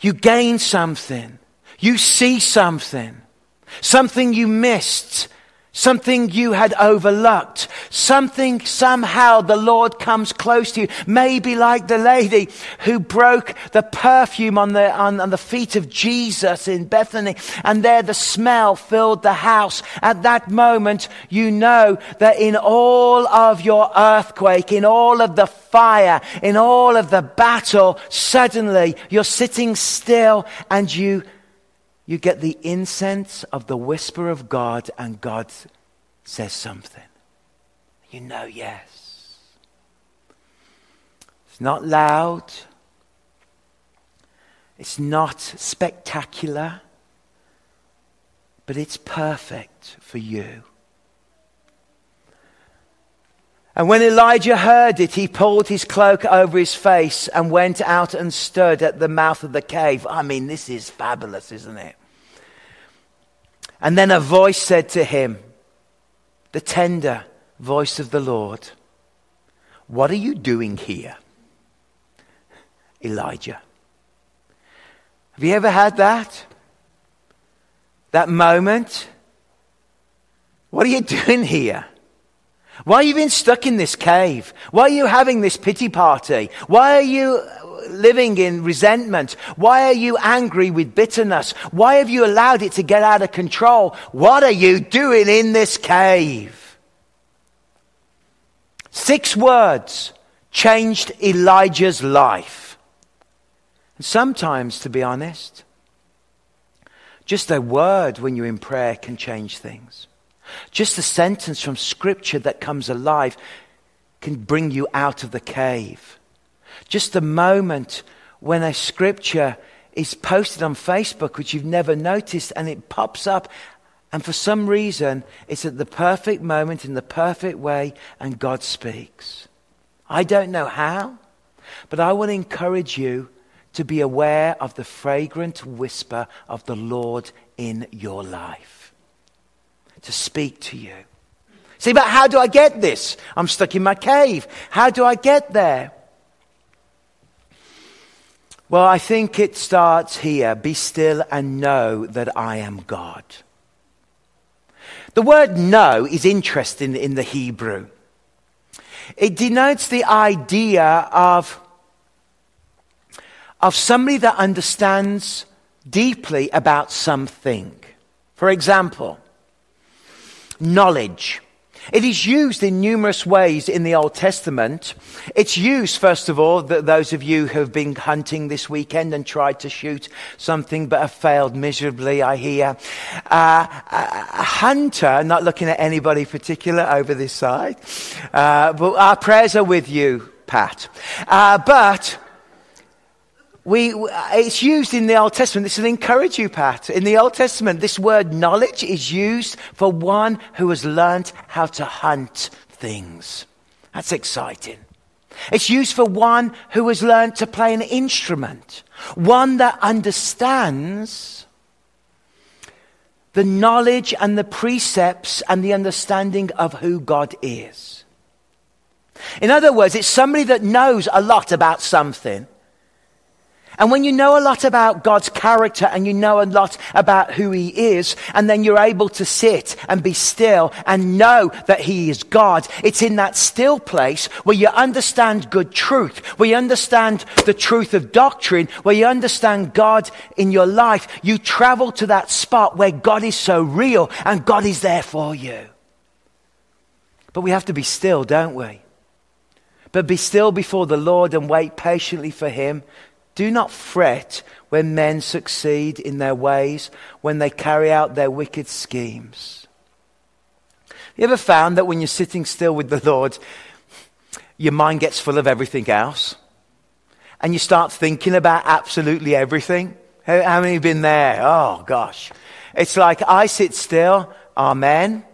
you gain something. You see something something you missed, something you had overlooked, something somehow the Lord comes close to you. Maybe like the lady who broke the perfume on the, on, on, the feet of Jesus in Bethany, and there the smell filled the house. At that moment, you know that in all of your earthquake, in all of the fire, in all of the battle, suddenly you're sitting still and you you get the incense of the whisper of God, and God says something. You know, yes. It's not loud, it's not spectacular, but it's perfect for you. And when Elijah heard it, he pulled his cloak over his face and went out and stood at the mouth of the cave. I mean, this is fabulous, isn't it? And then a voice said to him, the tender voice of the Lord, What are you doing here, Elijah? Have you ever had that? That moment? What are you *laughs* doing here? Why are you being stuck in this cave? Why are you having this pity party? Why are you living in resentment? Why are you angry with bitterness? Why have you allowed it to get out of control? What are you doing in this cave? Six words changed Elijah's life. And sometimes, to be honest, just a word when you're in prayer can change things. Just a sentence from Scripture that comes alive can bring you out of the cave. Just a moment when a Scripture is posted on Facebook, which you've never noticed, and it pops up. And for some reason, it's at the perfect moment, in the perfect way, and God speaks. I don't know how, but I will encourage you to be aware of the fragrant whisper of the Lord in your life, to speak to you. See, but how do I get this? I'm stuck in my cave. How do I get there? Well, I think it starts here. Be still and know that I am God. The word know is interesting in the Hebrew. It denotes the idea of, of somebody that understands deeply about something. For example, knowledge. It is used in numerous ways in the Old Testament. It's used, first of all, that those of you who have been hunting this weekend and tried to shoot something but have failed miserably, I hear. Uh, a hunter, not looking at anybody particular over this side, uh, but our prayers are with you, Pat. Uh, but we, uh, it's used in the Old Testament. This will encourage you, Pat. In the Old Testament, this word knowledge is used for one who has learned how to hunt things. That's exciting. It's used for one who has learned to play an instrument, one that understands the knowledge and the precepts and the understanding of who God is. In other words, it's somebody that knows a lot about something and when you know a lot about God's character and you know a lot about who He is, and then you're able to sit and be still and know that He is God, it's in that still place where you understand good truth, where you understand the truth of doctrine, where you understand God in your life. You travel to that spot where God is so real and God is there for you. But we have to be still, don't we? But be still before the Lord and wait patiently for Him do not fret when men succeed in their ways, when they carry out their wicked schemes. You ever found that when you're sitting still with the Lord, your mind gets full of everything else? And you start thinking about absolutely everything? How, many have been there? Oh, gosh. It's like I sit still, amen.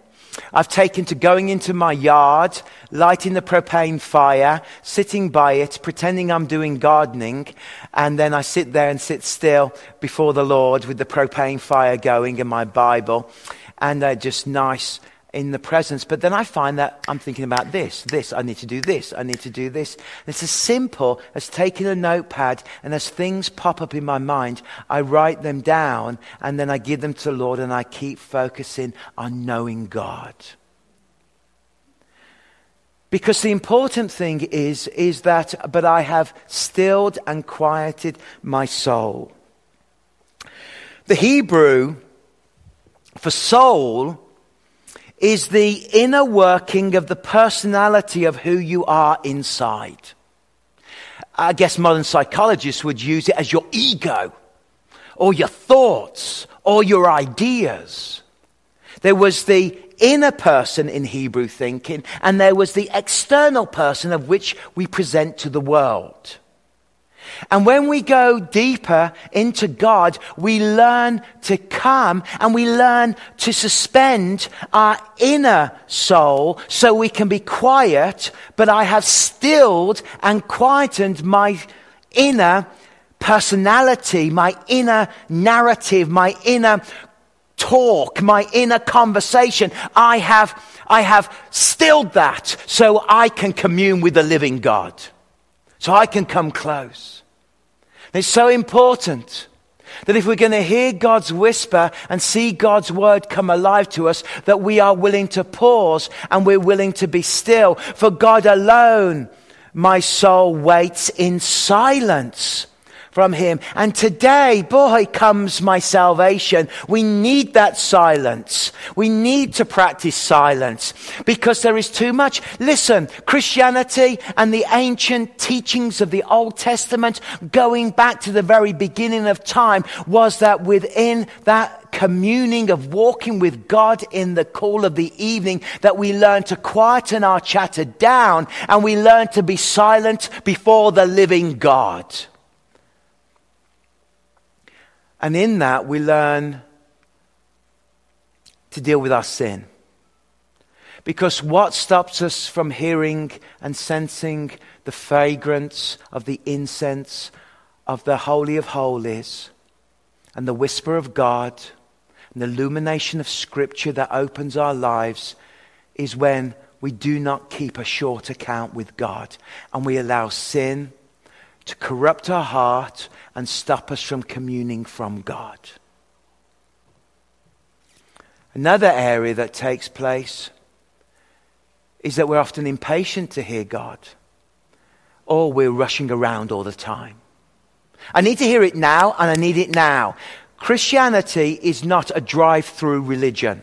I've taken to going into my yard, lighting the propane fire, sitting by it, pretending I'm doing gardening, and then I sit there and sit still before the Lord with the propane fire going and my Bible, and they're just nice in the presence. But then I find that I'm thinking about this, this, I need to do this, I need to do this. It's as simple as taking a notepad and as things pop up in my mind, I write them down and then I give them to the Lord and I keep focusing on knowing God. Because the important thing is, is that, but I have stilled and quieted my soul. The Hebrew for soul is the inner working of the personality of who you are inside. I guess modern psychologists would use it as your ego, or your thoughts, or your ideas. There was the inner person in Hebrew thinking, and there was the external person of which we present to the world. And when we go deeper into God, we learn to come and we learn to suspend our inner soul so we can be quiet, but I have stilled and quietened my inner personality, my inner narrative, my inner talk, my inner conversation. I have, I have stilled that so I can commune with the living God. So I can come close. It's so important that if we're going to hear God's whisper and see God's word come alive to us, that we are willing to pause and we're willing to be still. For God alone, my soul waits in silence from him. And today, boy, comes my salvation. We need that silence. We need to practice silence because there is too much. Listen, Christianity and the ancient teachings of the Old Testament going back to the very beginning of time was that within that communing of walking with God in the cool of the evening that we learn to quieten our chatter down and we learn to be silent before the living God. And in that, we learn to deal with our sin. Because what stops us from hearing and sensing the fragrance of the incense of the Holy of Holies and the whisper of God and the illumination of Scripture that opens our lives is when we do not keep a short account with God and we allow sin to corrupt our heart and stop us from communing from God. Another area that takes place is that we're often impatient to hear God, or we're rushing around all the time. I need to hear it now, and I need it now. Christianity is not a drive through religion.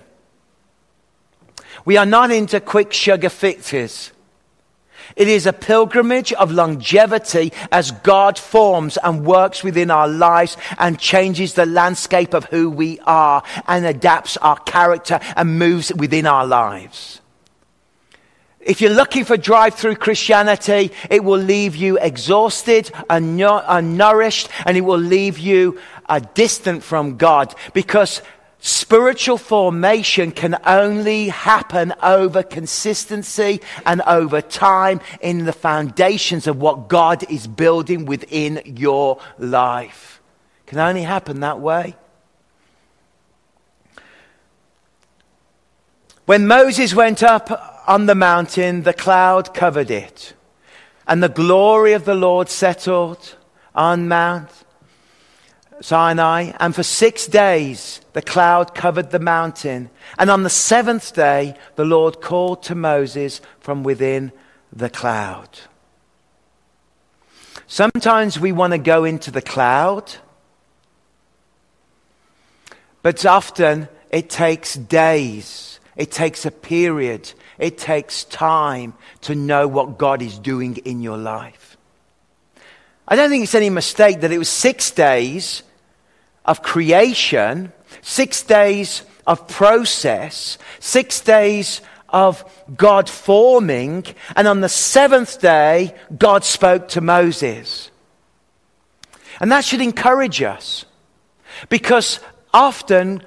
We are not into quick sugar fixes. It is a pilgrimage of longevity as God forms and works within our lives and changes the landscape of who we are and adapts our character and moves within our lives. If you're looking for drive through Christianity, it will leave you exhausted, unnourished, and it will leave you uh, distant from God because Spiritual formation can only happen over consistency and over time in the foundations of what God is building within your life. Can only happen that way. When Moses went up on the mountain, the cloud covered it, and the glory of the Lord settled on Mount Sinai, and for six days the cloud covered the mountain. And on the seventh day, the Lord called to Moses from within the cloud. Sometimes we want to go into the cloud, but often it takes days, it takes a period, it takes time to know what God is doing in your life. I don't think it's any mistake that it was six days of creation, six days of process, six days of God forming, and on the seventh day, God spoke to Moses. And that should encourage us because often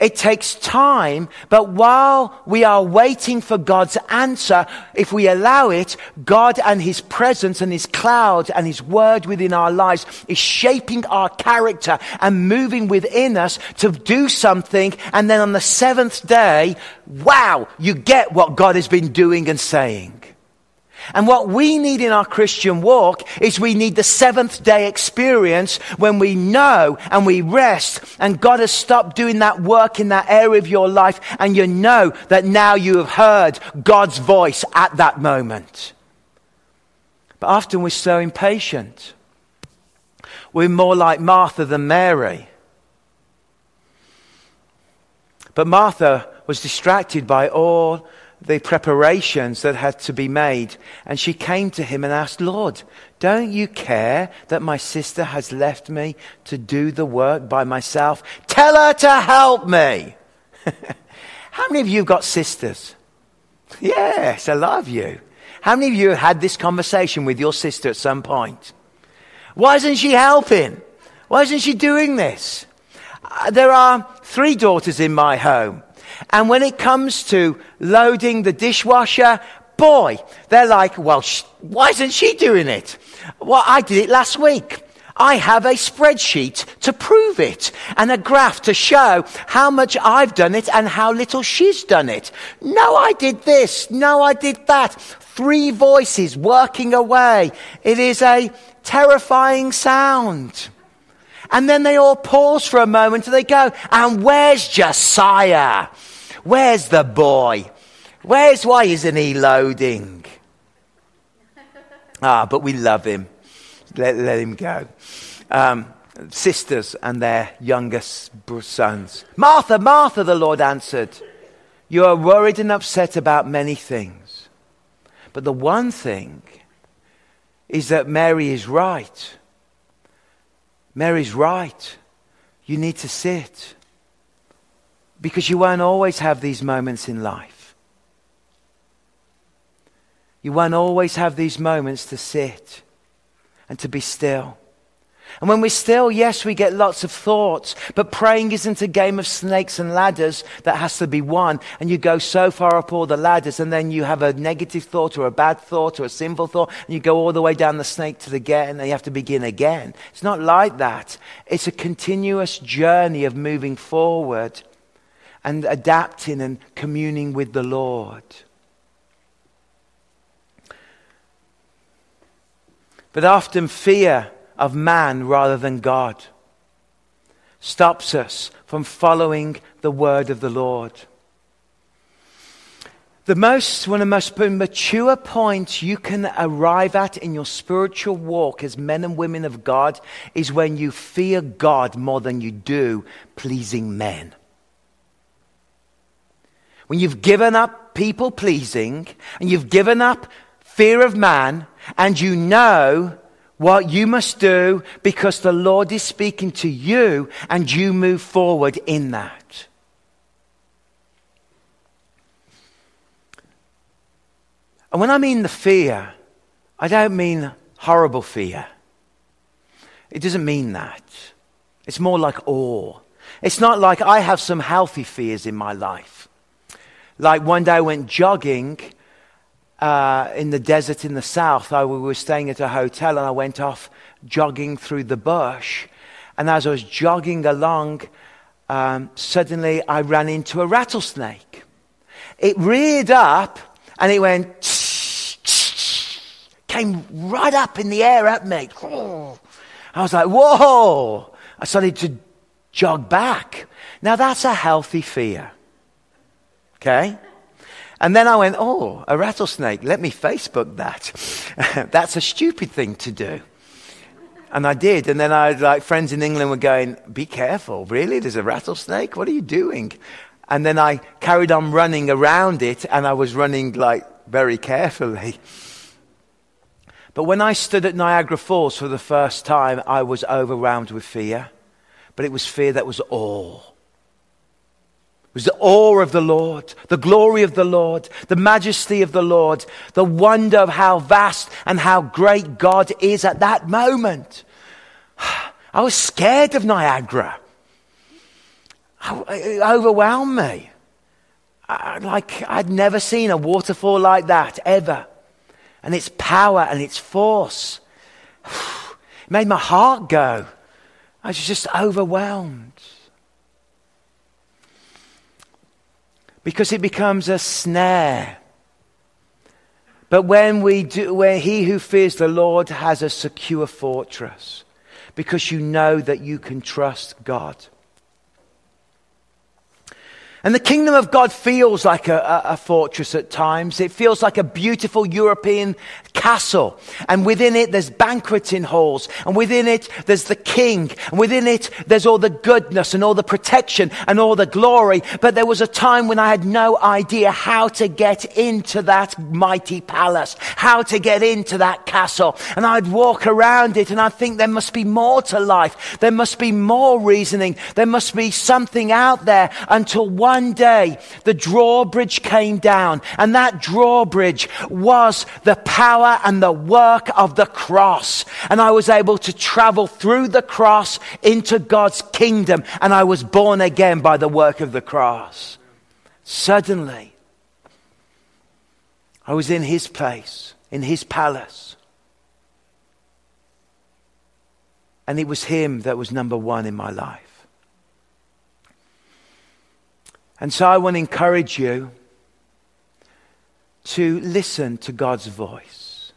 it takes time, but while we are waiting for God's answer, if we allow it, God and His presence and His cloud and His word within our lives is shaping our character and moving within us to do something. And then on the seventh day, wow, you get what God has been doing and saying. And what we need in our Christian walk is we need the seventh day experience when we know and we rest and God has stopped doing that work in that area of your life and you know that now you have heard God's voice at that moment. But often we're so impatient. We're more like Martha than Mary. But Martha was distracted by all the preparations that had to be made. And she came to him and asked, Lord, don't you care that my sister has left me to do the work by myself? Tell her to help me. *laughs* How many of you have got sisters? Yes, I love you. How many of you had this conversation with your sister at some point? Why isn't she helping? Why isn't she doing this? Uh, there are three daughters in my home. And when it comes to loading the dishwasher, boy, they're like, well, sh- why isn't she doing it? Well, I did it last week. I have a spreadsheet to prove it and a graph to show how much I've done it and how little she's done it. No, I did this. No, I did that. Three voices working away. It is a terrifying sound. And then they all pause for a moment and they go, and where's Josiah? Where's the boy? Where's why isn't he loading? *laughs* Ah, but we love him. Let, let him go. Um, sisters and their youngest sons. Martha, Martha, the Lord answered, You are worried and upset about many things. But the one thing is that Mary is right. Mary's right. You need to sit. Because you won't always have these moments in life. You won't always have these moments to sit and to be still. And when we're still, yes, we get lots of thoughts, but praying isn't a game of snakes and ladders that has to be won. And you go so far up all the ladders, and then you have a negative thought or a bad thought or a sinful thought, and you go all the way down the snake to the get, and you have to begin again. It's not like that. It's a continuous journey of moving forward and adapting and communing with the Lord. But often fear of man rather than God stops us from following the word of the Lord. The most, one of the most mature points you can arrive at in your spiritual walk as men and women of God is when you fear God more than you do pleasing men. When you've given up people pleasing and you've given up fear of man and you know what you must do because the Lord is speaking to you and you move forward in that. And when I mean the fear, I don't mean horrible fear. It doesn't mean that. It's more like awe. It's not like I have some healthy fears in my life. Like one day I went jogging uh, in the desert in the south. I, we were staying at a hotel and I went off jogging through the bush. And as I was jogging along, um, suddenly I ran into a rattlesnake. It reared up and it went, *sniffs* came right up in the air at me. I was like, whoa! I started to jog back. Now that's a healthy fear. Okay? And then I went, oh, a rattlesnake. Let me Facebook that. *laughs* That's a stupid thing to do. And I did. And then I, had like, friends in England were going, be careful. Really? There's a rattlesnake? What are you doing? And then I carried on running around it and I was running like very carefully. But when I stood at Niagara Falls for the first time, I was overwhelmed with fear. But it was fear that was awe. Was the awe of the Lord, the glory of the Lord, the majesty of the Lord, the wonder of how vast and how great God is at that moment. *sighs* I was scared of Niagara. It overwhelmed me. I, like I'd never seen a waterfall like that ever. And its power and its force *sighs* made my heart go. I was just overwhelmed. Because it becomes a snare. But when we do, where he who fears the Lord has a secure fortress, because you know that you can trust God. And the kingdom of God feels like a, a, a, fortress at times. It feels like a beautiful European castle. And within it, there's banqueting halls. And within it, there's the king. And within it, there's all the goodness and all the protection and all the glory. But there was a time when I had no idea how to get into that mighty palace, how to get into that castle. And I'd walk around it and I'd think there must be more to life. There must be more reasoning. There must be something out there until one one day the drawbridge came down, and that drawbridge was the power and the work of the cross. And I was able to travel through the cross into God's kingdom, and I was born again by the work of the cross. Suddenly, I was in his place, in his palace. And it was him that was number one in my life. And so I want to encourage you to listen to God's voice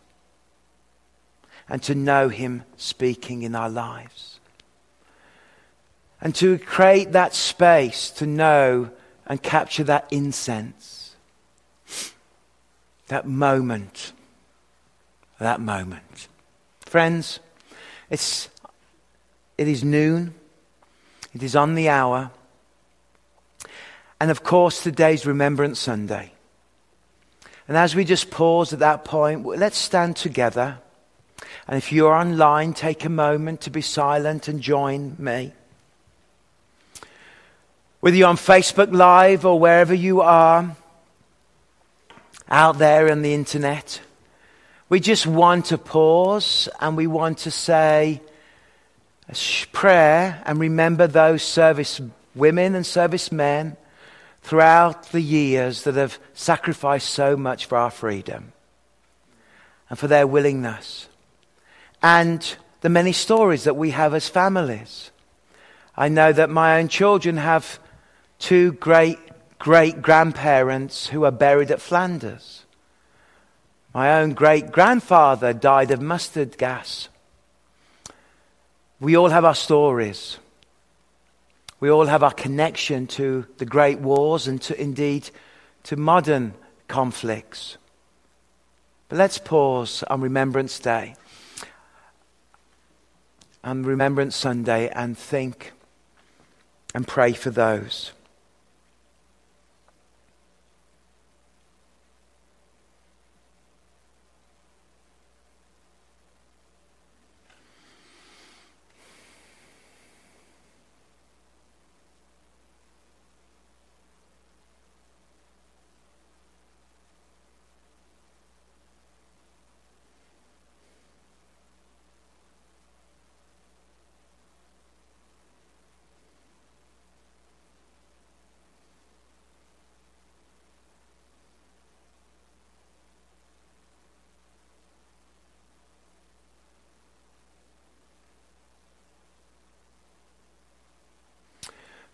and to know Him speaking in our lives. And to create that space to know and capture that incense, that moment, that moment. Friends, it's, it is noon, it is on the hour. And of course, today's Remembrance Sunday. And as we just pause at that point, let's stand together. And if you're online, take a moment to be silent and join me. Whether you're on Facebook Live or wherever you are out there on the internet, we just want to pause and we want to say, a prayer and remember those service women and service men throughout the years that have sacrificed so much for our freedom and for their willingness. And the many stories that we have as families. I know that my own children have two great great grandparents who are buried at Flanders. My own great grandfather died of mustard gas. We all have our stories. We all have our connection to the great wars and to indeed to modern conflicts. But let's pause on Remembrance Day and Remembrance Sunday and think and pray for those.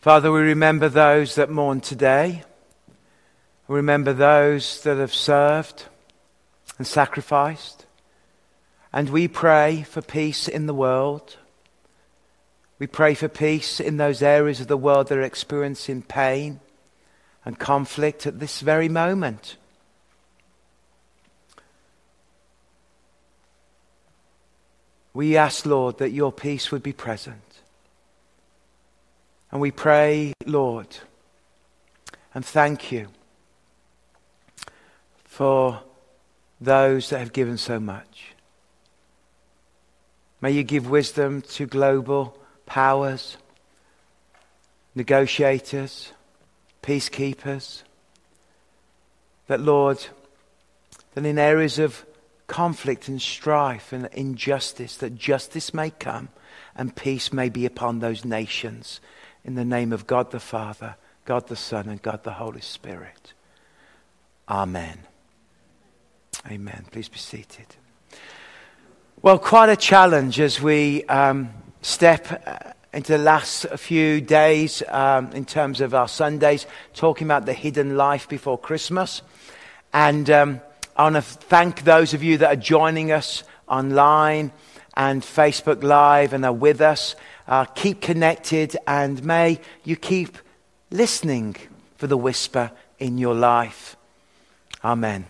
Father, we remember those that mourn today. We remember those that have served and sacrificed. And we pray for peace in the world. We pray for peace in those areas of the world that are experiencing pain and conflict at this very moment. We ask, Lord, that your peace would be present. And we pray, Lord, and thank you for those that have given so much. May you give wisdom to global powers, negotiators, peacekeepers. That, Lord, that in areas of conflict and strife and injustice, that justice may come and peace may be upon those nations in the name of God the Father, God the Son, and God the Holy Spirit. Amen. Amen. Please be seated. Well, quite a challenge as we um, step uh, into the last few days um, in terms of our Sundays, talking about the hidden life before Christmas. And um, I want to thank those of you that are joining us online and Facebook Live and are with us. Uh, keep connected and may you keep listening for the whisper in your life. Amen.